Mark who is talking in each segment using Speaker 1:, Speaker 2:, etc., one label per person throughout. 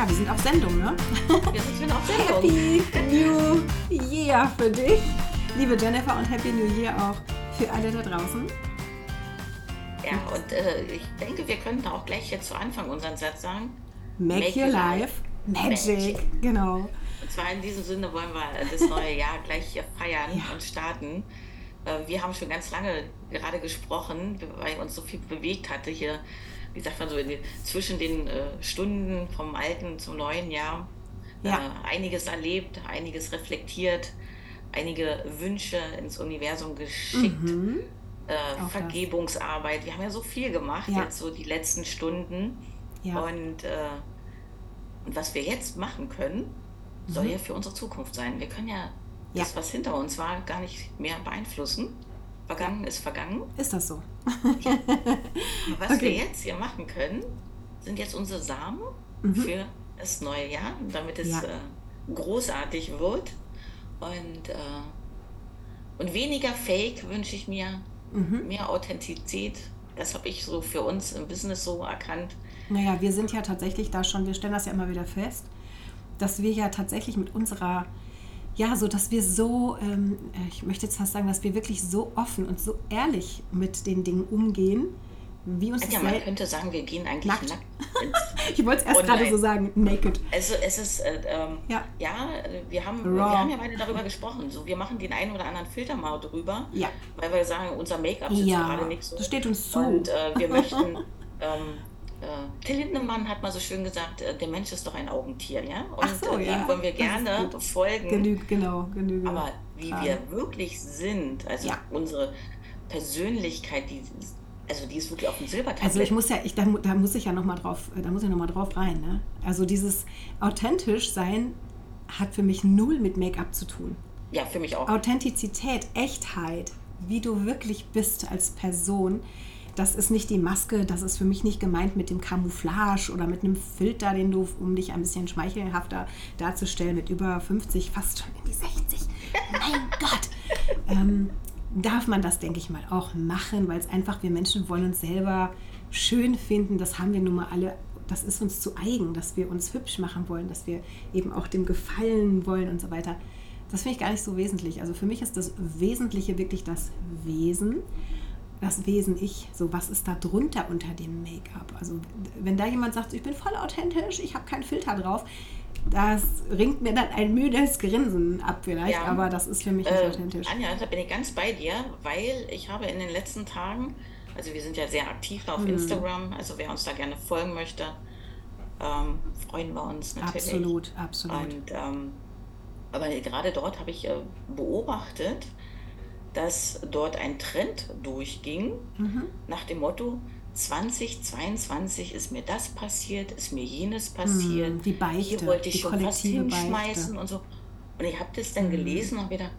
Speaker 1: Ja, wir sind auf Sendung, ne?
Speaker 2: Wir sind auf Sendung.
Speaker 1: Happy New Year für dich, liebe Jennifer, und Happy New Year auch für alle da draußen.
Speaker 2: Ja, und äh, ich denke, wir könnten auch gleich jetzt zu Anfang unseren Satz sagen.
Speaker 1: Make, Make your life magic. magic. Genau.
Speaker 2: Und zwar in diesem Sinne wollen wir das neue Jahr gleich hier feiern ja. und starten. Äh, wir haben schon ganz lange gerade gesprochen, weil uns so viel bewegt hatte hier wie sagt man so, zwischen den äh, Stunden vom alten zum neuen Jahr ja. äh, einiges erlebt, einiges reflektiert, einige Wünsche ins Universum geschickt. Mhm. Äh, Vergebungsarbeit. Wir haben ja so viel gemacht, ja. jetzt so die letzten Stunden. Ja. Und, äh, und was wir jetzt machen können, mhm. soll ja für unsere Zukunft sein. Wir können ja, das, was hinter uns war, gar nicht mehr beeinflussen. Vergangen ist vergangen.
Speaker 1: Ist das so?
Speaker 2: Was okay. wir jetzt hier machen können, sind jetzt unsere Samen mhm. für das neue Jahr, damit es ja. äh, großartig wird. Und, äh, und weniger Fake wünsche ich mir, mhm. mehr Authentizität. Das habe ich so für uns im Business so erkannt.
Speaker 1: Naja, wir sind ja tatsächlich da schon, wir stellen das ja immer wieder fest, dass wir ja tatsächlich mit unserer ja, so dass wir so, ähm, äh, ich möchte jetzt fast sagen, dass wir wirklich so offen und so ehrlich mit den Dingen umgehen, wie uns
Speaker 2: ja, man könnte sagen, wir gehen eigentlich nackt. nackt
Speaker 1: ich wollte es erst gerade so sagen, naked.
Speaker 2: Also es ist, äh, ähm, ja. ja, wir haben, wir haben ja beide darüber gesprochen. So, wir machen den einen oder anderen Filter mal drüber, ja. weil wir sagen, unser Make-up ist ja, gerade nicht so.
Speaker 1: Das steht uns zu.
Speaker 2: Und äh, wir möchten ähm, äh, Till Lindemann hat mal so schön gesagt, äh, der Mensch ist doch ein Augentier, ja? Und so, äh, ja. wollen wir gerne folgen.
Speaker 1: Genügt, genau, genügt.
Speaker 2: Aber wie ah. wir wirklich sind, also ja. unsere Persönlichkeit, die also die ist wirklich auf dem Silbertablett.
Speaker 1: Also ich muss ja, ich, da, da muss ich ja noch mal drauf, da muss ich noch mal drauf rein. Ne? Also dieses authentisch sein hat für mich null mit Make-up zu tun.
Speaker 2: Ja, für mich auch.
Speaker 1: Authentizität, Echtheit, wie du wirklich bist als Person das ist nicht die Maske, das ist für mich nicht gemeint mit dem Camouflage oder mit einem Filter, den du, um dich ein bisschen schmeichelhafter darzustellen, mit über 50, fast schon in die 60. mein Gott! Ähm, darf man das, denke ich mal, auch machen, weil es einfach, wir Menschen wollen uns selber schön finden. Das haben wir nun mal alle. Das ist uns zu eigen, dass wir uns hübsch machen wollen, dass wir eben auch dem gefallen wollen und so weiter. Das finde ich gar nicht so wesentlich. Also für mich ist das Wesentliche wirklich das Wesen das Wesen ich, so was ist da drunter unter dem Make-up. Also wenn da jemand sagt, ich bin voll authentisch, ich habe keinen Filter drauf, das ringt mir dann ein müdes Grinsen ab vielleicht, ja. aber das ist für mich nicht äh, authentisch.
Speaker 2: Anja, da bin ich ganz bei dir, weil ich habe in den letzten Tagen, also wir sind ja sehr aktiv auf hm. Instagram, also wer uns da gerne folgen möchte, ähm, freuen wir uns
Speaker 1: natürlich. Absolut, absolut.
Speaker 2: Und, ähm, aber gerade dort habe ich äh, beobachtet, dass dort ein Trend durchging mhm. nach dem Motto, 2022 ist mir das passiert, ist mir jenes passiert.
Speaker 1: Mhm, die Beichte,
Speaker 2: Hier wollte ich schon was hinschmeißen Beichte. und so. Und ich habe das dann mhm. gelesen und wieder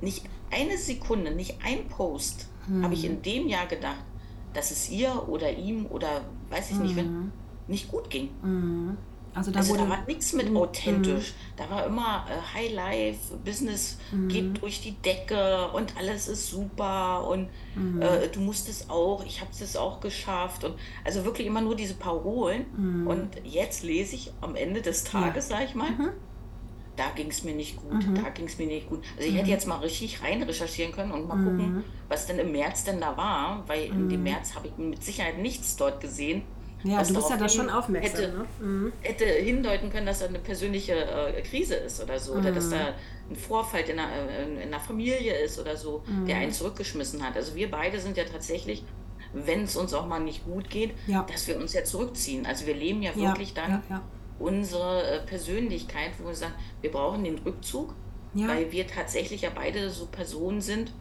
Speaker 2: nicht eine Sekunde, nicht ein Post mhm. habe ich in dem Jahr gedacht, dass es ihr oder ihm oder weiß ich nicht, wenn, mhm. nicht gut ging. Also da, also da war nichts mit mm, authentisch. Mm. Da war immer äh, High Life, Business mm. geht durch die Decke und alles ist super und mm. äh, du musst es auch, ich habe es auch geschafft. Und also wirklich immer nur diese Parolen. Und jetzt lese ich am Ende des Tages, ja. sag ich mal, -hmm. da ging es mir nicht gut, -hmm. da ging es mir nicht gut. Also ich hätte mhm. jetzt mal richtig rein recherchieren können und mal gucken, mhm. was denn im März denn da war, weil in dem mhm. März habe ich mit Sicherheit nichts dort gesehen
Speaker 1: ja, du bist ja da schon aufmerksam.
Speaker 2: Hätte,
Speaker 1: ne?
Speaker 2: mhm. hätte hindeuten können, dass da eine persönliche äh, Krise ist oder so. Mhm. Oder dass mhm. da ein Vorfall in einer, in einer Familie ist oder so, mhm. der einen zurückgeschmissen hat. Also wir beide sind ja tatsächlich, wenn es uns auch mal nicht gut geht, ja. dass wir uns ja zurückziehen. Also wir leben ja wirklich ja, dann ja, unsere äh, Persönlichkeit, wo wir sagen, wir brauchen den Rückzug, weil wir tatsächlich ja beide so Personen sind,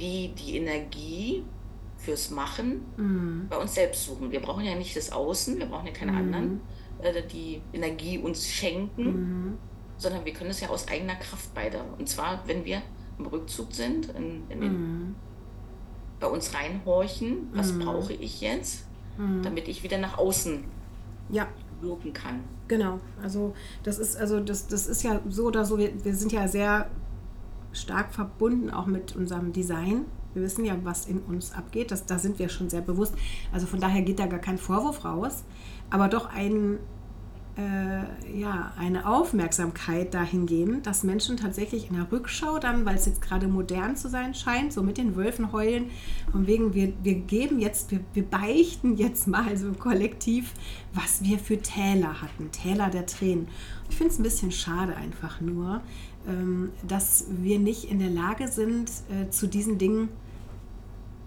Speaker 2: die die Energie fürs Machen mhm. bei uns selbst suchen. Wir brauchen ja nicht das Außen, wir brauchen ja keine mhm. anderen, äh, die Energie uns schenken, mhm. sondern wir können es ja aus eigener Kraft beide. Und zwar, wenn wir im Rückzug sind, in, in den, mhm. bei uns reinhorchen, was mhm. brauche ich jetzt, mhm. damit ich wieder nach außen ja. wirken kann.
Speaker 1: Genau, also das ist, also das, das ist ja so oder so, wir, wir sind ja sehr stark verbunden auch mit unserem Design wir wissen ja, was in uns abgeht. Das, da sind wir schon sehr bewusst. Also von daher geht da gar kein Vorwurf raus. Aber doch ein, äh, ja, eine Aufmerksamkeit dahingehend, dass Menschen tatsächlich in der Rückschau dann, weil es jetzt gerade modern zu sein scheint, so mit den Wölfen heulen, von wegen, wir, wir geben jetzt, wir, wir beichten jetzt mal so kollektiv, was wir für Täler hatten, Täler der Tränen. Ich finde es ein bisschen schade einfach nur, ähm, dass wir nicht in der Lage sind, äh, zu diesen Dingen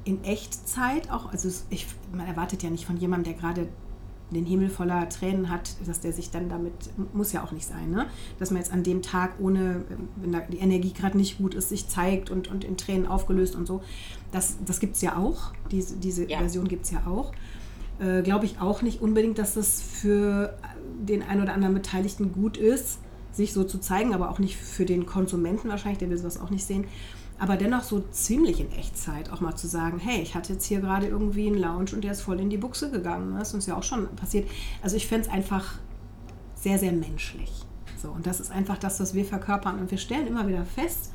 Speaker 1: in Echtzeit auch, also ich, man erwartet ja nicht von jemandem, der gerade den Himmel voller Tränen hat, dass der sich dann damit, muss ja auch nicht sein, ne? dass man jetzt an dem Tag ohne, wenn da die Energie gerade nicht gut ist, sich zeigt und, und in Tränen aufgelöst und so. Das, das gibt es ja auch, diese, diese ja. Version gibt es ja auch. Äh, Glaube ich auch nicht unbedingt, dass das für den einen oder anderen Beteiligten gut ist, sich so zu zeigen, aber auch nicht für den Konsumenten wahrscheinlich, der will sowas auch nicht sehen aber dennoch so ziemlich in Echtzeit auch mal zu sagen, hey, ich hatte jetzt hier gerade irgendwie einen Lounge und der ist voll in die Buchse gegangen. Das ist uns ja auch schon passiert. Also ich fände es einfach sehr, sehr menschlich. So, und das ist einfach das, was wir verkörpern. Und wir stellen immer wieder fest,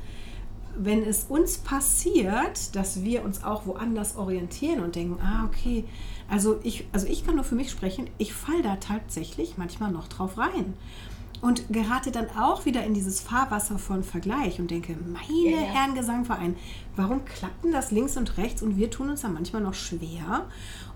Speaker 1: wenn es uns passiert, dass wir uns auch woanders orientieren und denken, ah, okay, also ich, also ich kann nur für mich sprechen, ich falle da tatsächlich manchmal noch drauf rein und gerate dann auch wieder in dieses Fahrwasser von Vergleich und denke, meine ja, ja. Herren Gesangverein, warum klappt denn das links und rechts und wir tun uns da manchmal noch schwer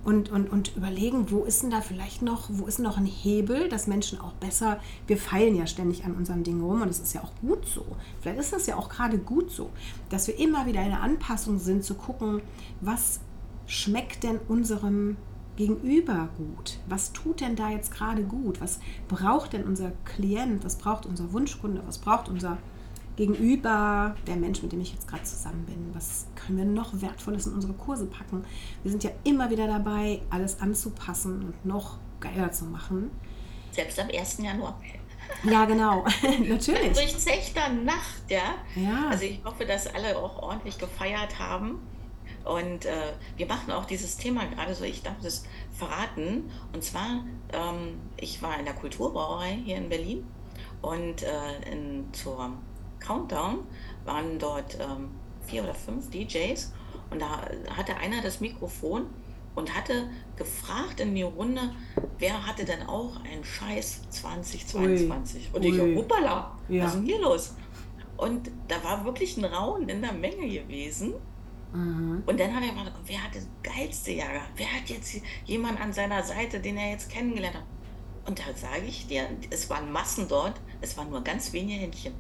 Speaker 1: und, und, und überlegen, wo ist denn da vielleicht noch, wo ist noch ein Hebel, dass Menschen auch besser, wir feilen ja ständig an unseren Dingen rum und das ist ja auch gut so. Vielleicht ist das ja auch gerade gut so, dass wir immer wieder in der Anpassung sind, zu gucken, was schmeckt denn unserem Gegenüber gut? Was tut denn da jetzt gerade gut? Was braucht denn unser Klient? Was braucht unser Wunschkunde? Was braucht unser Gegenüber, der Mensch, mit dem ich jetzt gerade zusammen bin? Was können wir noch Wertvolles in unsere Kurse packen? Wir sind ja immer wieder dabei, alles anzupassen und noch geiler zu machen.
Speaker 2: Selbst am 1. Januar.
Speaker 1: Ja, genau, natürlich.
Speaker 2: Durchzechter Nacht, ja? ja. Also ich hoffe, dass alle auch ordentlich gefeiert haben. Und äh, wir machen auch dieses Thema gerade so, ich darf das verraten. Und zwar, ähm, ich war in der Kulturbrauerei hier in Berlin und äh, in, zur Countdown waren dort ähm, vier oder fünf DJs und da hatte einer das Mikrofon und hatte gefragt in die Runde, wer hatte denn auch einen Scheiß 2022? Ui. Und ich, hoppala, ja. was ist denn hier los? Und da war wirklich ein Raunen in der Menge gewesen. Mhm. Und dann hat er gefragt, wer hat das geilste Jahr gehabt? Wer hat jetzt jemand an seiner Seite, den er jetzt kennengelernt hat? Und da sage ich dir, es waren Massen dort, es waren nur ganz wenige Händchen.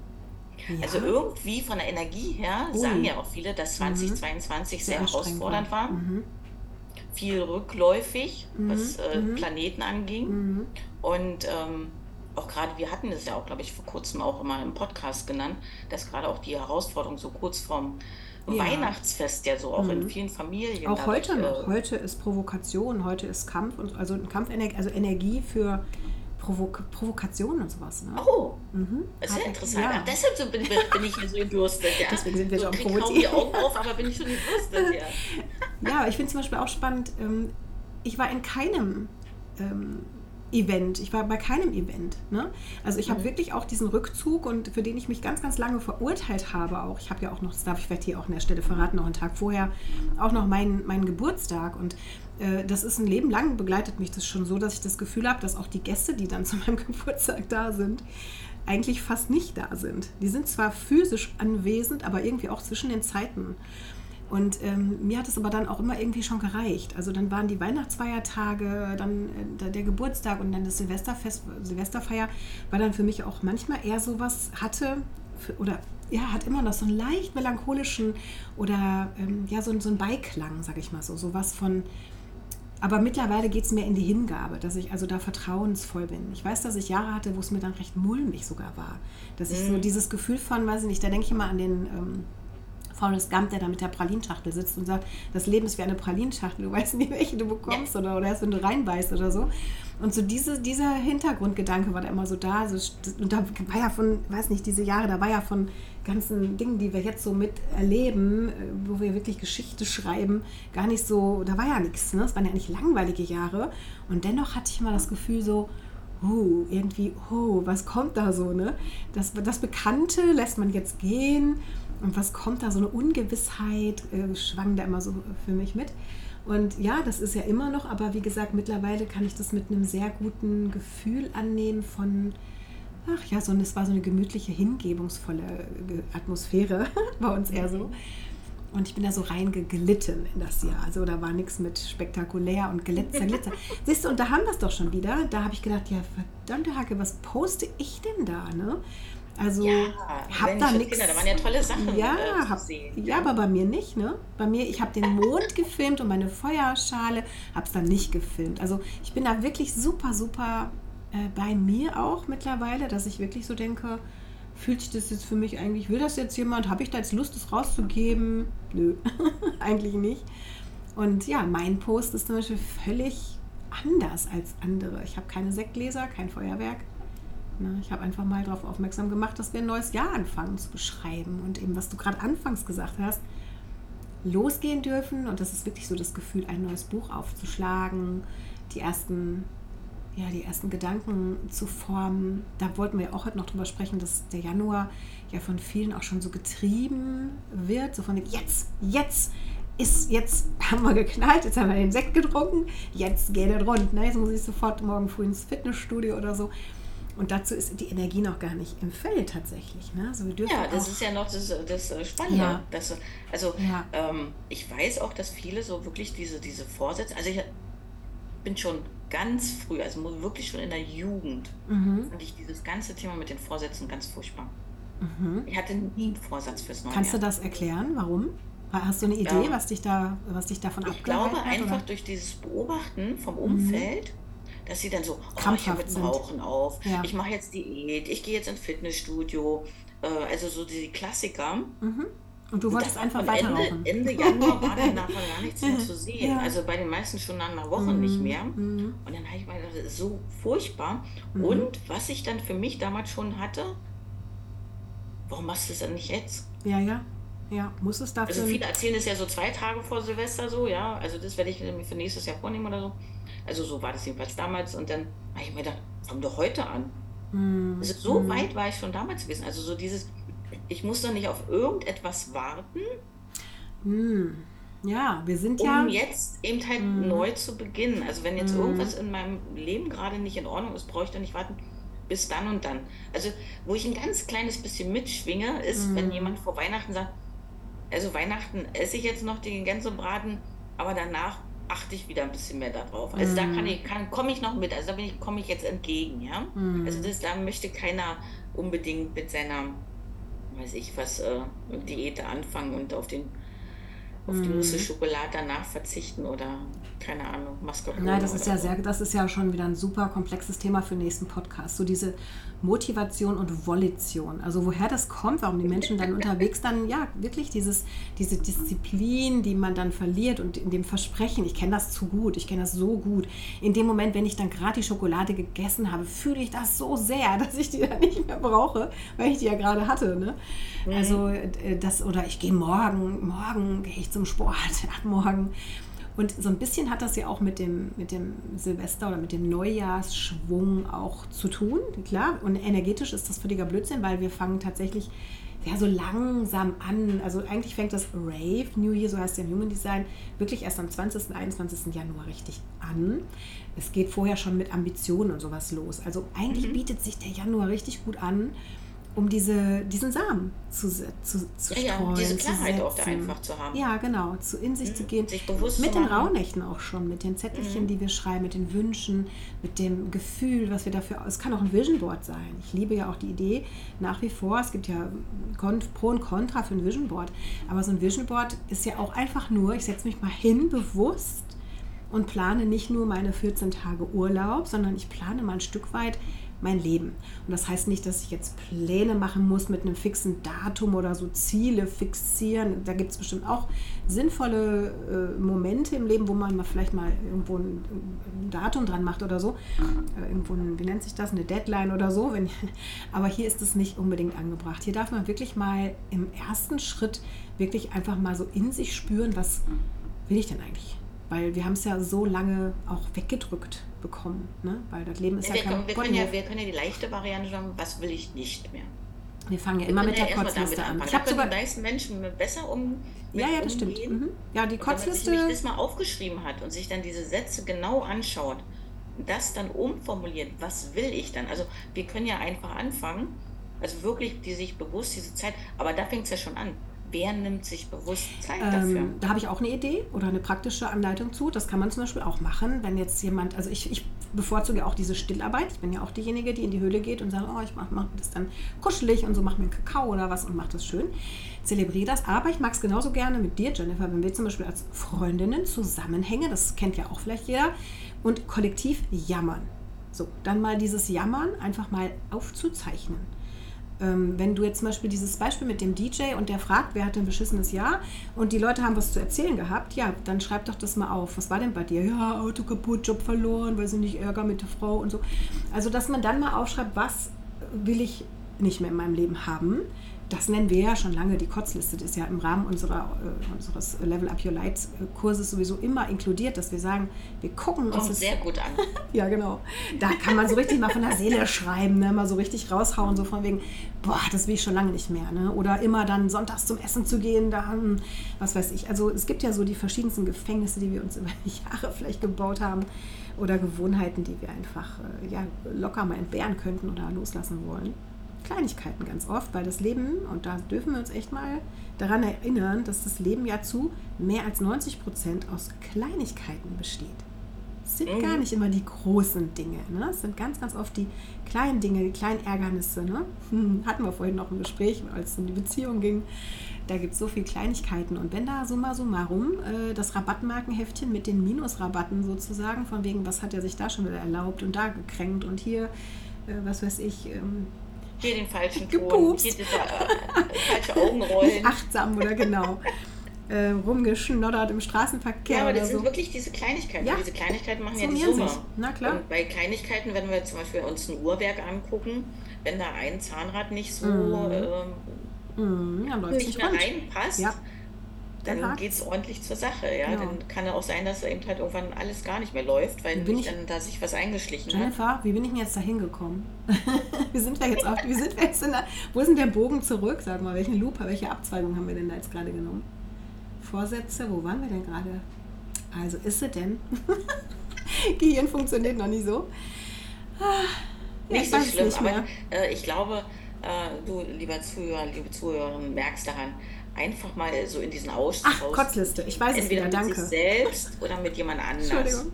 Speaker 2: Ja. Also irgendwie von der Energie her Ui. sagen ja auch viele, dass 2022 mhm. sehr, sehr herausfordernd war. Mhm. Viel rückläufig, mhm. was äh, mhm. Planeten anging. Mhm. Und ähm, auch gerade, wir hatten das ja auch, glaube ich, vor kurzem auch immer im Podcast genannt, dass gerade auch die Herausforderung so kurz vorm ja. Weihnachtsfest ja so auch mhm. in vielen Familien.
Speaker 1: Auch heute noch. Äh, heute ist Provokation, heute ist Kampf und also Kampfenergie, also Energie für Provok Provokation und sowas. Ne?
Speaker 2: Oh, mhm. das ist ja interessant. Ja. deshalb so bin, bin, ich hier so gedurstet. Ja. Deswegen sind wir so schon provoziert. die Augen auf, aber bin ich schon gedurstet.
Speaker 1: Ja, ja ich finde zum Beispiel auch spannend, ähm, ich war in keinem ähm, Event. Ich war bei keinem Event. Ne? Also ich habe mhm. wirklich auch diesen Rückzug und für den ich mich ganz, ganz lange verurteilt habe auch. Ich habe ja auch noch, das darf ich vielleicht hier auch an der Stelle verraten, noch einen Tag vorher, auch noch meinen, meinen Geburtstag. Und äh, das ist ein Leben lang begleitet mich das schon so, dass ich das Gefühl habe, dass auch die Gäste, die dann zu meinem Geburtstag da sind, eigentlich fast nicht da sind. Die sind zwar physisch anwesend, aber irgendwie auch zwischen den Zeiten. Und ähm, mir hat es aber dann auch immer irgendwie schon gereicht. Also dann waren die Weihnachtsfeiertage, dann äh, der Geburtstag und dann das Silvesterfest, Silvesterfeier war dann für mich auch manchmal eher so was hatte für, oder ja, hat immer noch so einen leicht melancholischen oder ähm, ja, so, so einen Beiklang, sag ich mal so. So was von. Aber mittlerweile geht es mehr in die Hingabe, dass ich also da vertrauensvoll bin. Ich weiß, dass ich Jahre hatte, wo es mir dann recht mulmig sogar war. Dass ich so mhm. dieses Gefühl von, weiß ich nicht, da denke ich immer an den. Ähm, Forrest Gump, der da mit der Pralinschachtel sitzt und sagt, das Leben ist wie eine Pralinschachtel, du weißt nicht, welche du bekommst ja. oder, oder erst wenn du reinbeißt oder so. Und so diese, dieser Hintergrundgedanke war da immer so da. Also, und da war ja von, weiß nicht, diese Jahre, da war ja von ganzen Dingen, die wir jetzt so miterleben, wo wir wirklich Geschichte schreiben, gar nicht so, da war ja nichts. Ne? Es waren ja nicht langweilige Jahre. Und dennoch hatte ich immer das Gefühl so, oh, irgendwie, oh, was kommt da so, ne? Das, das Bekannte lässt man jetzt gehen und was kommt da, so eine Ungewissheit äh, schwang da immer so für mich mit. Und ja, das ist ja immer noch, aber wie gesagt, mittlerweile kann ich das mit einem sehr guten Gefühl annehmen von, ach ja, so, es war so eine gemütliche, hingebungsvolle Atmosphäre bei uns eher so. Und ich bin da so reingeglitten in das Jahr. Also da war nichts mit spektakulär und Glitzer, Glitzer. Siehst du, und da haben wir es doch schon wieder. Da habe ich gedacht, ja, verdammte Hacke, was poste ich denn da, ne? Also ja, hab da nichts.
Speaker 2: Da waren ja tolle Sachen.
Speaker 1: Ja, äh, hab, sehen, ja, ja, aber bei mir nicht, ne? Bei mir, ich habe den Mond gefilmt und meine Feuerschale, habe es dann nicht gefilmt. Also ich bin da wirklich super, super äh, bei mir auch mittlerweile, dass ich wirklich so denke, fühlt sich das jetzt für mich eigentlich, will das jetzt jemand? Habe ich da jetzt Lust, das rauszugeben? Nö, eigentlich nicht. Und ja, mein Post ist zum Beispiel völlig anders als andere. Ich habe keine Sektgläser, kein Feuerwerk. Ne, ich habe einfach mal darauf aufmerksam gemacht, dass wir ein neues Jahr anfangen zu beschreiben. Und eben, was du gerade anfangs gesagt hast, losgehen dürfen. Und das ist wirklich so das Gefühl, ein neues Buch aufzuschlagen, die ersten ja, die ersten Gedanken zu formen. Da wollten wir auch heute noch drüber sprechen, dass der Januar ja von vielen auch schon so getrieben wird, so von dem jetzt, jetzt ist, jetzt haben wir geknallt, jetzt haben wir den Sekt getrunken, jetzt geht er rund. Ne? Jetzt muss ich sofort morgen früh ins Fitnessstudio oder so. Und dazu ist die Energie noch gar nicht im Feld tatsächlich. Ne? Also wir
Speaker 2: dürfen ja, das ist ja noch das, das äh, Spannende. Ja. Das, also ja. ähm, ich weiß auch, dass viele so wirklich diese, diese Vorsätze, also ich bin schon ganz früh, also wirklich schon in der Jugend, mhm. fand ich dieses ganze Thema mit den Vorsätzen ganz furchtbar. Mhm. Ich hatte nie einen Vorsatz fürs neue
Speaker 1: Kannst Jahr. du das erklären? Warum? Hast du eine Idee, ja. was, dich da, was dich davon
Speaker 2: abgehalten hat? Ich glaube einfach oder? durch dieses Beobachten vom mhm. Umfeld, mhm. dass sie dann so, oh, ich höre mit Rauchen auf, ja. ich mache jetzt Diät, ich gehe jetzt ins Fitnessstudio, äh, also so die Klassiker. Mhm.
Speaker 1: Und du wolltest einfach weiterrauchen.
Speaker 2: Ende, Ende Januar war dann davon gar nichts mehr zu sehen. Ja. Also bei den meisten schon nach einer Woche mhm. nicht mehr. Mhm. Und dann habe ich mal gedacht, das ist so furchtbar. Mhm. Und was ich dann für mich damals schon hatte, warum machst du es dann nicht jetzt?
Speaker 1: Ja, ja. Ja, muss es dafür.
Speaker 2: Also viele erzählen es ja so zwei Tage vor Silvester so, ja. Also das werde ich mir für nächstes Jahr vornehmen oder so. Also so war das jedenfalls damals. Und dann habe ich mir gedacht, fang doch heute an. Mhm. Also so mhm. weit war ich schon damals gewesen. Also so dieses, ich muss doch nicht auf irgendetwas warten.
Speaker 1: Hm. Ja, wir sind
Speaker 2: um
Speaker 1: ja.
Speaker 2: Um jetzt eben halt hm. neu zu beginnen. Also, wenn jetzt hm. irgendwas in meinem Leben gerade nicht in Ordnung ist, brauche ich dann nicht warten bis dann und dann. Also, wo ich ein ganz kleines bisschen mitschwinge, ist, wenn hm. jemand vor Weihnachten sagt, also Weihnachten esse ich jetzt noch den Gänsebraten, aber danach achte ich wieder ein bisschen mehr darauf. Also da kann hm. ich, kann, komme ich noch mit, also da bin ich, komme ich jetzt entgegen, ja. Mm. Also das, da möchte keiner unbedingt mit seiner weiß ich was, äh, Diät anfangen und auf den auf die mhm. Schokolade danach verzichten oder keine Ahnung, Mascarpone.
Speaker 1: Nein, das ist ja sehr, das ist ja schon wieder ein super komplexes Thema für den nächsten Podcast. So diese Motivation und Volition. Also woher das kommt, warum die Menschen dann unterwegs dann, ja, wirklich dieses, diese Disziplin, die man dann verliert und in dem Versprechen, ich kenne das zu gut, ich kenne das so gut. In dem Moment, wenn ich dann gerade die Schokolade gegessen habe, fühle ich das so sehr, dass ich die dann nicht mehr brauche, weil ich die ja gerade hatte. Ne? Mhm. Also äh, das, oder ich gehe morgen, morgen gehe ich zum Sport, ab morgen und so ein bisschen hat das ja auch mit dem, mit dem Silvester oder mit dem Neujahrsschwung auch zu tun. Klar, und energetisch ist das völliger Blödsinn, weil wir fangen tatsächlich ja, so langsam an. Also eigentlich fängt das Rave, New Year, so heißt es im Human Design, wirklich erst am 20., 21. Januar richtig an. Es geht vorher schon mit Ambitionen und sowas los. Also eigentlich mhm. bietet sich der Januar richtig gut an um diese, diesen Samen zu, zu, zu ja, streuen. Ja,
Speaker 2: diese Klarheit auch da einfach zu haben.
Speaker 1: Ja, genau, zu in sich mhm. zu gehen.
Speaker 2: Sich bewusst
Speaker 1: mit den Rauhnächten auch schon, mit den Zettelchen, mhm. die wir schreiben, mit den Wünschen, mit dem Gefühl, was wir dafür. Es kann auch ein Vision Board sein. Ich liebe ja auch die Idee nach wie vor. Es gibt ja Pro und Contra für ein Vision Board. Aber so ein Vision Board ist ja auch einfach nur, ich setze mich mal hin, bewusst und plane nicht nur meine 14 Tage Urlaub, sondern ich plane mal ein Stück weit mein Leben. Und das heißt nicht, dass ich jetzt Pläne machen muss mit einem fixen Datum oder so Ziele fixieren. Da gibt es bestimmt auch sinnvolle äh, Momente im Leben, wo man mal vielleicht mal irgendwo ein, ein Datum dran macht oder so. Äh, irgendwo, ein, wie nennt sich das, eine Deadline oder so. Wenn, aber hier ist es nicht unbedingt angebracht. Hier darf man wirklich mal im ersten Schritt wirklich einfach mal so in sich spüren, was will ich denn eigentlich? Weil wir haben es ja so lange auch weggedrückt bekommen. Ne? Weil das Leben ist ja,
Speaker 2: ja kein wir, können ja, wir können ja die leichte Variante sagen, was will ich nicht mehr.
Speaker 1: Wir fangen ja immer mit der Kotzliste an.
Speaker 2: Ich habe sogar die meisten Menschen besser um.
Speaker 1: Ja, ja, das
Speaker 2: umgehen.
Speaker 1: stimmt. Mhm. Ja, die Kotzliste.
Speaker 2: Wenn man sich das mal aufgeschrieben hat und sich dann diese Sätze genau anschaut, das dann umformuliert, was will ich dann? Also wir können ja einfach anfangen, also wirklich die sich bewusst diese Zeit, aber da fängt es ja schon an. Wer nimmt sich bewusst Zeit ähm, dafür?
Speaker 1: Da habe ich auch eine Idee oder eine praktische Anleitung zu. Das kann man zum Beispiel auch machen, wenn jetzt jemand, also ich, ich bevorzuge auch diese Stillarbeit. Ich bin ja auch diejenige, die in die Höhle geht und sagt, oh, ich mache mach das dann kuschelig und so, mache mir einen Kakao oder was und mache das schön. Zelebriere das. Aber ich mag es genauso gerne mit dir, Jennifer, wenn wir zum Beispiel als Freundinnen zusammenhängen, das kennt ja auch vielleicht jeder, und kollektiv jammern. So, dann mal dieses Jammern einfach mal aufzuzeichnen ähm, wenn du jetzt zum Beispiel dieses Beispiel mit dem DJ und der fragt, wer hat ein beschissenes Jahr und die Leute haben was zu erzählen gehabt, ja, dann schreib doch das mal auf. Was war denn bei dir? Ja, Auto kaputt, Job verloren, weil sie nicht Ärger mit der Frau und so. Also, dass man dann mal aufschreibt, was will ich nicht mehr in meinem Leben haben das nennen wir ja schon lange die Kotzliste. Das ist ja im Rahmen unserer, äh, unseres Level Up Your Light Kurses sowieso immer inkludiert, dass wir sagen, wir gucken
Speaker 2: uns. das sehr gut an.
Speaker 1: ja, genau. Da kann man so richtig mal von der Seele schreiben, ne? mal so richtig raushauen, so von wegen, boah, das will ich schon lange nicht mehr. Ne? Oder immer dann sonntags zum Essen zu gehen, da, was weiß ich. Also es gibt ja so die verschiedensten Gefängnisse, die wir uns über die Jahre vielleicht gebaut haben oder Gewohnheiten, die wir einfach äh, ja, locker mal entbehren könnten oder loslassen wollen. Kleinigkeiten ganz oft, weil das Leben, und da dürfen wir uns echt mal daran erinnern, dass das Leben ja zu mehr als 90 Prozent aus Kleinigkeiten besteht. Es sind mhm. gar nicht immer die großen Dinge. Ne? Es sind ganz, ganz oft die kleinen Dinge, die kleinen Ärgernisse. Ne? Hm, hatten wir vorhin noch ein Gespräch, als es um die Beziehung ging. Da gibt es so viele Kleinigkeiten. Und wenn da summa summarum äh, das Rabattmarkenheftchen mit den Minusrabatten sozusagen, von wegen, was hat er sich da schon wieder erlaubt und da gekränkt und hier, äh, was weiß ich, ähm,
Speaker 2: hier den falschen Ton, hier diese äh, falsche Augenrollen.
Speaker 1: achtsam oder genau. äh, rumgeschnoddert im Straßenverkehr.
Speaker 2: Ja, aber das
Speaker 1: oder
Speaker 2: sind
Speaker 1: so.
Speaker 2: wirklich diese Kleinigkeiten. Ja. Diese Kleinigkeiten machen ja die Summe. Sich.
Speaker 1: Na klar.
Speaker 2: Und bei Kleinigkeiten, wenn wir zum Beispiel uns ein Uhrwerk angucken, wenn da ein Zahnrad nicht so
Speaker 1: mm.
Speaker 2: ähm,
Speaker 1: ja,
Speaker 2: nicht mehr reinpasst, ja dann geht es ordentlich zur Sache. Ja? Genau. Dann kann es auch sein, dass eben halt irgendwann alles gar nicht mehr läuft, weil
Speaker 1: bin
Speaker 2: dann da sich was eingeschlichen
Speaker 1: Jennifer, hat. wie bin ich denn jetzt da hingekommen? wie sind wir jetzt auf, wie sind wir jetzt in der, wo ist denn der Bogen zurück? Sag mal, welchen Loop, welche Abzweigung haben wir denn da jetzt gerade genommen? Vorsätze, wo waren wir denn gerade? Also ist sie denn? Gehirn funktioniert noch nicht so.
Speaker 2: Ah, ja, nicht so schlimm, nicht aber äh, ich glaube, äh, du, lieber Zuhörer, liebe Zuhörerin, merkst daran, einfach mal so in diesen Austausch.
Speaker 1: Ach, Kotzliste, ich weiß
Speaker 2: Entweder
Speaker 1: es wieder, danke.
Speaker 2: mit sich selbst oder mit jemand anders. Entschuldigung.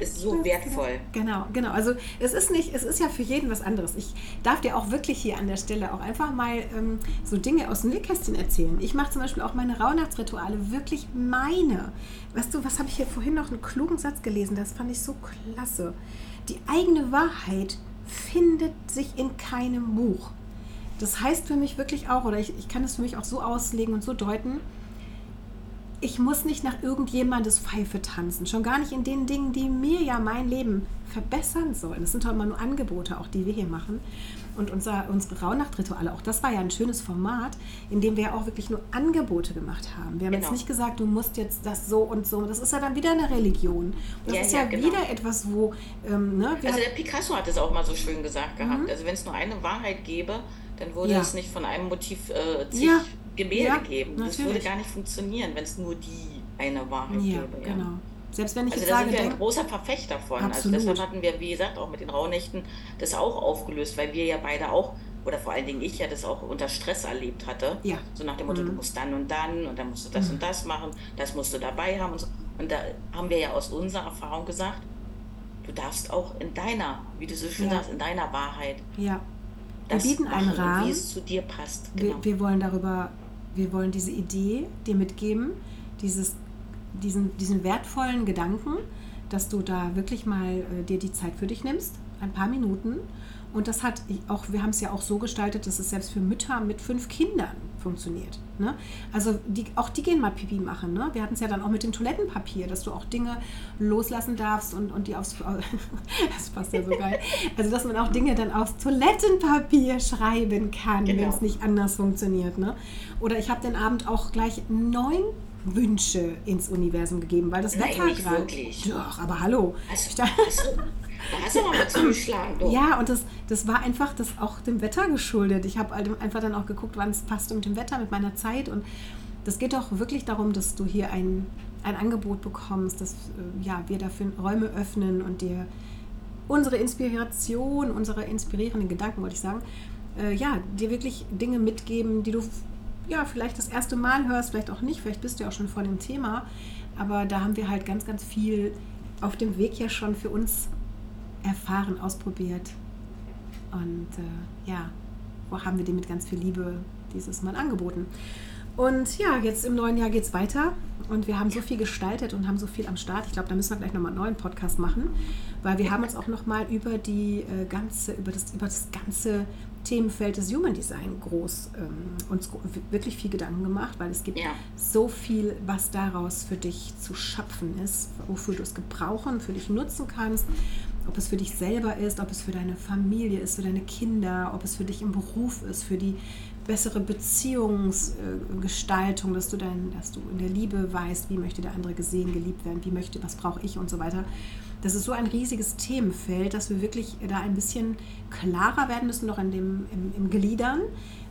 Speaker 2: Ist so wertvoll.
Speaker 1: Genau, genau. Also es ist nicht, es ist ja für jeden was anderes. Ich darf dir auch wirklich hier an der Stelle auch einfach mal ähm, so Dinge aus dem Nähkästchen erzählen. Ich mache zum Beispiel auch meine Rauhnachtsrituale wirklich meine. Weißt du, was habe ich hier vorhin noch einen klugen Satz gelesen? Das fand ich so klasse. Die eigene Wahrheit findet sich in keinem Buch. Das heißt für mich wirklich auch, oder ich, ich kann es für mich auch so auslegen und so deuten, ich muss nicht nach irgendjemandes Pfeife tanzen. Schon gar nicht in den Dingen, die mir ja mein Leben verbessern sollen. Das sind doch immer nur Angebote, auch die wir hier machen. Und unser, unsere Rauhnachtrituale, auch das war ja ein schönes Format, in dem wir ja auch wirklich nur Angebote gemacht haben. Wir haben genau. jetzt nicht gesagt, du musst jetzt das so und so. Das ist ja dann wieder eine Religion. Das ja, ist ja, ja genau. wieder etwas, wo. Ähm, ne,
Speaker 2: also der Picasso hat es auch mal so schön gesagt gehabt. Mhm. Also wenn es nur eine Wahrheit gäbe, dann würde ja. es nicht von einem Motiv äh, zig ja. Gemälde ja, geben. Natürlich. Das würde gar nicht funktionieren, wenn es nur die eine Wahrheit
Speaker 1: ja, gäbe. Ja, genau. Selbst wenn ich
Speaker 2: also
Speaker 1: jetzt
Speaker 2: da
Speaker 1: sage,
Speaker 2: sind wir ein großer Verfechter von. Also deshalb hatten wir, wie gesagt, auch mit den Rauhnächten das auch aufgelöst, weil wir ja beide auch, oder vor allen Dingen ich ja das auch unter Stress erlebt hatte.
Speaker 1: Ja.
Speaker 2: So nach dem Motto, mhm. du musst dann und dann und dann musst du das mhm. und das machen, das musst du dabei haben. Und, so. und da haben wir ja aus unserer Erfahrung gesagt, du darfst auch in deiner, wie du so schön ja. sagst, in deiner Wahrheit
Speaker 1: ja wir bieten einen Rahmen.
Speaker 2: Wie es zu dir passt. Genau.
Speaker 1: Wir, wir, wollen darüber, wir wollen diese Idee dir mitgeben, dieses, diesen, diesen wertvollen Gedanken, dass du da wirklich mal äh, dir die Zeit für dich nimmst, ein paar Minuten. Und das hat auch, wir haben es ja auch so gestaltet, dass es selbst für Mütter mit fünf Kindern funktioniert. Ne? Also die, auch die gehen mal Pipi machen. Ne? Wir hatten es ja dann auch mit dem Toilettenpapier, dass du auch Dinge loslassen darfst und, und die aufs... das passt ja so geil. Also dass man auch Dinge dann aufs Toilettenpapier schreiben kann, genau. wenn es nicht anders funktioniert. Ne? Oder ich habe den Abend auch gleich neun Wünsche ins Universum gegeben, weil das
Speaker 2: Nein,
Speaker 1: Wetter gerade.
Speaker 2: Doch,
Speaker 1: aber hallo.
Speaker 2: Also, also, Da hast du aber mal zugeschlagen. Doch.
Speaker 1: Ja, und das, das war einfach das auch dem Wetter geschuldet. Ich habe halt einfach dann auch geguckt, wann es passt mit dem Wetter, mit meiner Zeit. Und das geht doch wirklich darum, dass du hier ein, ein Angebot bekommst, dass äh, ja, wir dafür Räume öffnen und dir unsere Inspiration, unsere inspirierenden Gedanken, wollte ich sagen, äh, ja, dir wirklich Dinge mitgeben, die du ja vielleicht das erste Mal hörst, vielleicht auch nicht, vielleicht bist du ja auch schon vor dem Thema, aber da haben wir halt ganz, ganz viel auf dem Weg ja schon für uns erfahren, ausprobiert. Und äh, ja, wo haben wir dir mit ganz viel Liebe dieses Mal angeboten. Und ja, jetzt im neuen Jahr geht es weiter und wir haben so viel gestaltet und haben so viel am Start. Ich glaube, da müssen wir gleich nochmal einen neuen Podcast machen, weil wir haben uns auch nochmal über die äh, ganze, über das, über das ganze Themenfeld des Human Design groß ähm, uns wirklich viel Gedanken gemacht, weil es gibt ja. so viel, was daraus für dich zu schöpfen ist, wofür du es gebrauchen, für dich nutzen kannst, ob es für dich selber ist, ob es für deine Familie ist, für deine Kinder, ob es für dich im Beruf ist, für die bessere Beziehungsgestaltung, dass du dann, dass du in der Liebe weißt, wie möchte der andere gesehen, geliebt werden, wie möchte, was brauche ich und so weiter. Das ist so ein riesiges Themenfeld, dass wir wirklich da ein bisschen klarer werden müssen, noch in dem, im, im Gliedern.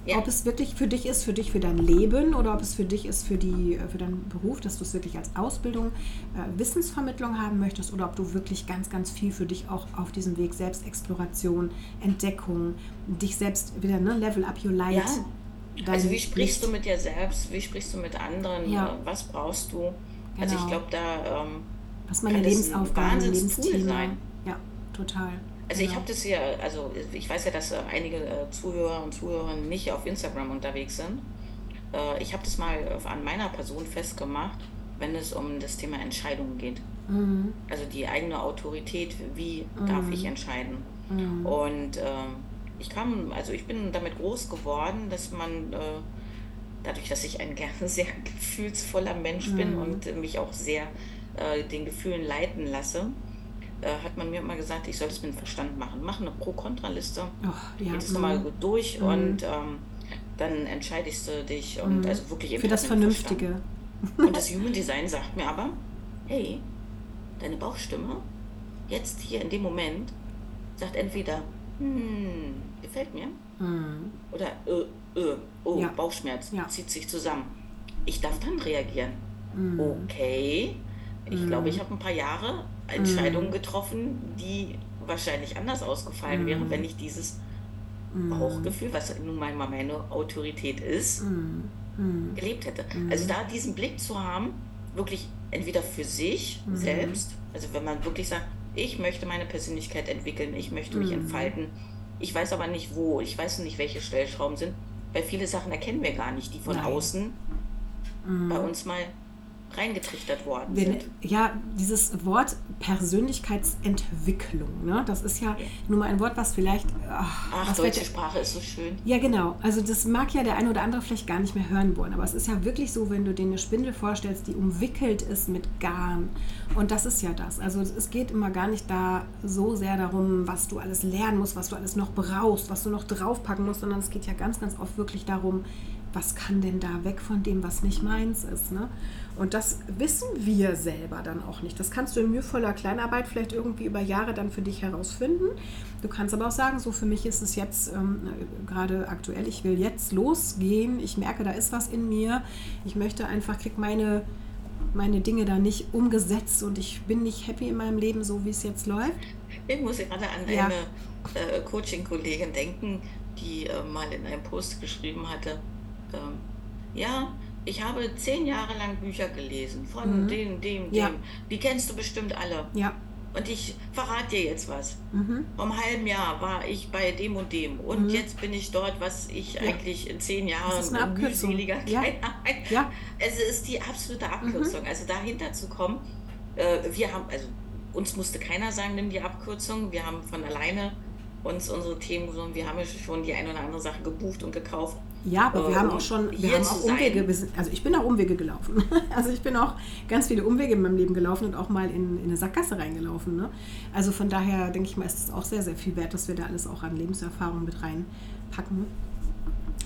Speaker 1: Ja. Ob es wirklich für dich ist, für dich, für dein Leben oder ob es für dich ist, für, die, äh, für deinen Beruf, dass du es wirklich als Ausbildung, äh, Wissensvermittlung haben möchtest oder ob du wirklich ganz, ganz viel für dich auch auf diesem Weg Selbstexploration, Entdeckung, dich selbst wieder, ne, Level up your light.
Speaker 2: Ja. Also wie sprichst Licht. du mit dir selbst, wie sprichst du mit anderen, ja. was brauchst du? Genau. Also ich genau. glaube, da ähm,
Speaker 1: was meine Lebensaufgaben, Lebensziele sein. Ja, total.
Speaker 2: Also ich habe das ja, also ich weiß ja, dass äh, einige äh, Zuhörer und Zuhörerinnen nicht auf Instagram unterwegs sind. Äh, ich habe das mal an meiner Person festgemacht, wenn es um das Thema Entscheidungen geht. Mhm. Also die eigene Autorität, wie mhm. darf ich entscheiden? Mhm. Und äh, ich kam, also ich bin damit groß geworden, dass man äh, dadurch, dass ich ein gerne sehr gefühlsvoller Mensch bin mhm. und mich auch sehr äh, den Gefühlen leiten lasse, äh, hat man mir immer gesagt, ich soll es mit dem Verstand machen. Mach eine Pro-Kontra-Liste, oh, ja, geht es nochmal gut durch mhm. und ähm, dann entscheidest du dich und mhm. also wirklich
Speaker 1: für das Vernünftige.
Speaker 2: Und das Human Design sagt mir aber, hey, deine Bauchstimme jetzt hier in dem Moment sagt entweder, hm, gefällt mir, mhm. oder äh, äh, oh, ja. Bauchschmerz, ja. zieht sich zusammen. Ich darf dann reagieren. Mhm. Okay, ich mhm. glaube, ich habe ein paar Jahre Entscheidungen mhm. getroffen, die wahrscheinlich anders ausgefallen wären, mhm. wenn ich dieses mhm. Bauchgefühl, was nun mal meine Autorität ist, mhm. gelebt hätte. Also da diesen Blick zu haben, wirklich entweder für sich selbst, also wenn man wirklich sagt, ich möchte meine Persönlichkeit entwickeln, ich möchte mich entfalten, ich weiß aber nicht wo, ich weiß nicht, welche Stellschrauben sind, weil viele Sachen erkennen wir gar nicht, die von Nein. außen bei uns mal reingetrichtert worden Wenn, sind.
Speaker 1: Ja, dieses Wort Persönlichkeitsentwicklung, ne? das ist ja nur mal ein Wort, was vielleicht...
Speaker 2: Ach, ach was deutsche Sprache ist so schön.
Speaker 1: Ja, genau. Also das mag ja der eine oder andere vielleicht gar nicht mehr hören wollen, aber es ist ja wirklich so, wenn du dir eine Spindel vorstellst, die umwickelt ist mit Garn. Und das ist ja das. Also es geht immer gar nicht da so sehr darum, was du alles lernen musst, was du alles noch brauchst, was du noch draufpacken musst, sondern es geht ja ganz, ganz oft wirklich darum, was kann denn da weg von dem, was nicht meins ist. Ne? Und das wissen wir selber dann auch nicht. Das kannst du in mühevoller Kleinarbeit vielleicht irgendwie über Jahre dann für dich herausfinden. Du kannst aber auch sagen, so für mich ist es jetzt ähm, gerade aktuell, ich will jetzt losgehen. Ich merke, da ist was in mir. Ich möchte einfach, krieg meine, meine Dinge da nicht umgesetzt und ich bin nicht happy in meinem Leben, so wie es jetzt läuft.
Speaker 2: Ich muss gerade an ja. eine äh, Coaching-Kollegin denken, die äh, mal in einem Post geschrieben hatte, ähm, ja, ich habe zehn Jahre lang Bücher gelesen von mhm. dem, dem, ja. dem. Die kennst du bestimmt alle.
Speaker 1: Ja.
Speaker 2: Und ich verrate dir jetzt was. Mhm. Vom halben Jahr war ich bei dem und dem. Und mhm. jetzt bin ich dort, was ich ja. eigentlich in zehn Jahren mühseliger
Speaker 1: ja. ja.
Speaker 2: Es ist die absolute Abkürzung. Mhm. Also dahinter zu kommen. Äh, wir haben, also uns musste keiner sagen, nimm die Abkürzung. Wir haben von alleine uns unsere Themen, wir haben schon die eine oder andere Sache gebucht und gekauft
Speaker 1: ja, aber wir haben auch schon, wir haben auch Umwege, also ich bin auch Umwege gelaufen. Also ich bin auch ganz viele Umwege in meinem Leben gelaufen und auch mal in, in eine Sackgasse reingelaufen. Ne? Also von daher denke ich mal, ist es auch sehr, sehr viel wert, dass wir da alles auch an Lebenserfahrung mit reinpacken.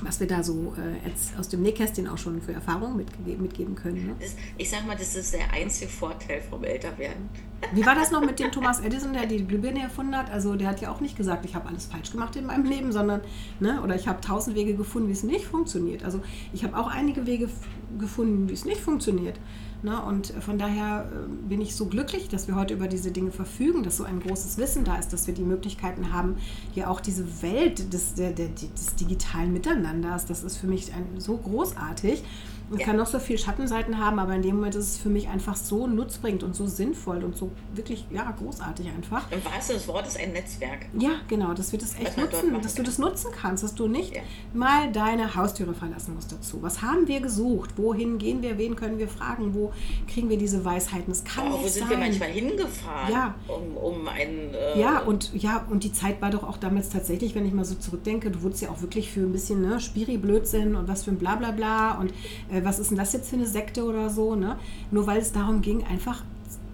Speaker 1: Was wir da so äh, jetzt aus dem Nähkästchen auch schon für Erfahrungen mitge mitgeben können. Ne?
Speaker 2: Ich sag mal, das ist der einzige Vorteil vom Älterwerden.
Speaker 1: Wie war das noch mit dem Thomas Edison, der die Glühbirne erfunden hat? Also der hat ja auch nicht gesagt, ich habe alles falsch gemacht in meinem Leben, sondern, ne, oder ich habe tausend Wege gefunden, wie es nicht funktioniert. Also ich habe auch einige Wege gefunden, wie es nicht funktioniert. Ne? Und von daher äh, bin ich so glücklich, dass wir heute über diese Dinge verfügen, dass so ein großes Wissen da ist, dass wir die Möglichkeiten haben, hier auch diese Welt des, der, der, des digitalen Miteinanders, das ist für mich ein, so großartig. Es ja. kann noch so viel Schattenseiten haben, aber in dem Moment ist es für mich einfach so nutzbringend und so sinnvoll und so wirklich, ja, großartig einfach.
Speaker 2: Im wahrsten des Wortes ein Netzwerk.
Speaker 1: Ja, genau, dass wir das echt nutzen, dass du das nutzen kannst, dass du nicht ja. mal deine Haustüre verlassen musst dazu. Was haben wir gesucht? Wohin gehen wir? Wen können wir fragen? Wo kriegen wir diese Weisheiten? Es kann oh, nicht
Speaker 2: wo sind
Speaker 1: sein.
Speaker 2: wir manchmal hingefahren,
Speaker 1: ja.
Speaker 2: um, um ein...
Speaker 1: Äh ja, und, ja, und die Zeit war doch auch damals tatsächlich, wenn ich mal so zurückdenke, du wurdest ja auch wirklich für ein bisschen ne, Spiri-Blödsinn und was für ein Blablabla und äh, was ist denn das jetzt für eine Sekte oder so, ne? Nur weil es darum ging, einfach,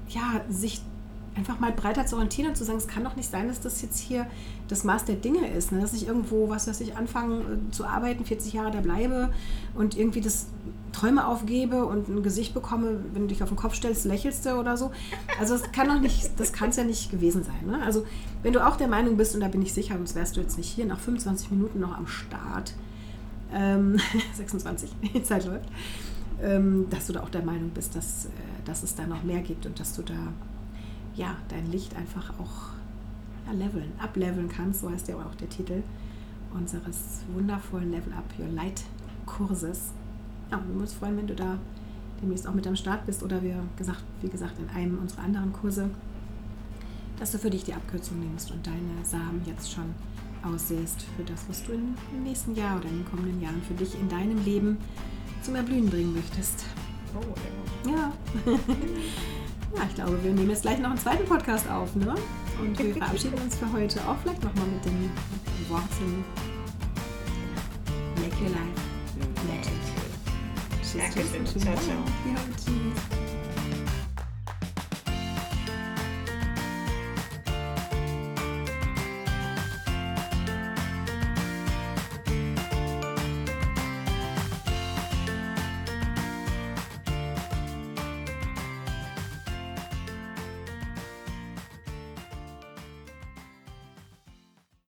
Speaker 1: ja, sich einfach mal breiter zu orientieren und zu sagen, es kann doch nicht sein, dass das jetzt hier das Maß der Dinge ist, ne? dass ich irgendwo, was weiß ich, anfange äh, zu arbeiten, 40 Jahre da bleibe und irgendwie das Träume aufgebe und ein Gesicht bekomme, wenn du dich auf den Kopf stellst, lächelst du oder so. Also das kann doch nicht, das kann es ja nicht gewesen sein. Ne? Also wenn du auch der Meinung bist, und da bin ich sicher, sonst wärst du jetzt nicht hier nach 25 Minuten noch am Start, ähm, 26, die Zeit läuft, ähm, dass du da auch der Meinung bist, dass, äh, dass es da noch mehr gibt und dass du da ja, dein Licht einfach auch ja, leveln, ableveln kannst, so heißt ja auch der Titel unseres wundervollen Level Up Your Light Kurses. Ja, wir würden uns freuen, wenn du da demnächst auch mit am Start bist oder wir gesagt, wie gesagt in einem unserer anderen Kurse, dass du für dich die Abkürzung nimmst und deine Samen jetzt schon aussehst für das, was du im nächsten Jahr oder in den kommenden Jahren für dich in deinem Leben zum Erblühen bringen möchtest. Oh, ja. ja, ich glaube, wir nehmen jetzt gleich noch einen zweiten Podcast auf, ne? Und wir verabschieden uns für heute auch vielleicht nochmal mit den Worten Make your life tschüss, tschüss. Ciao, ciao. Ja, tschüss.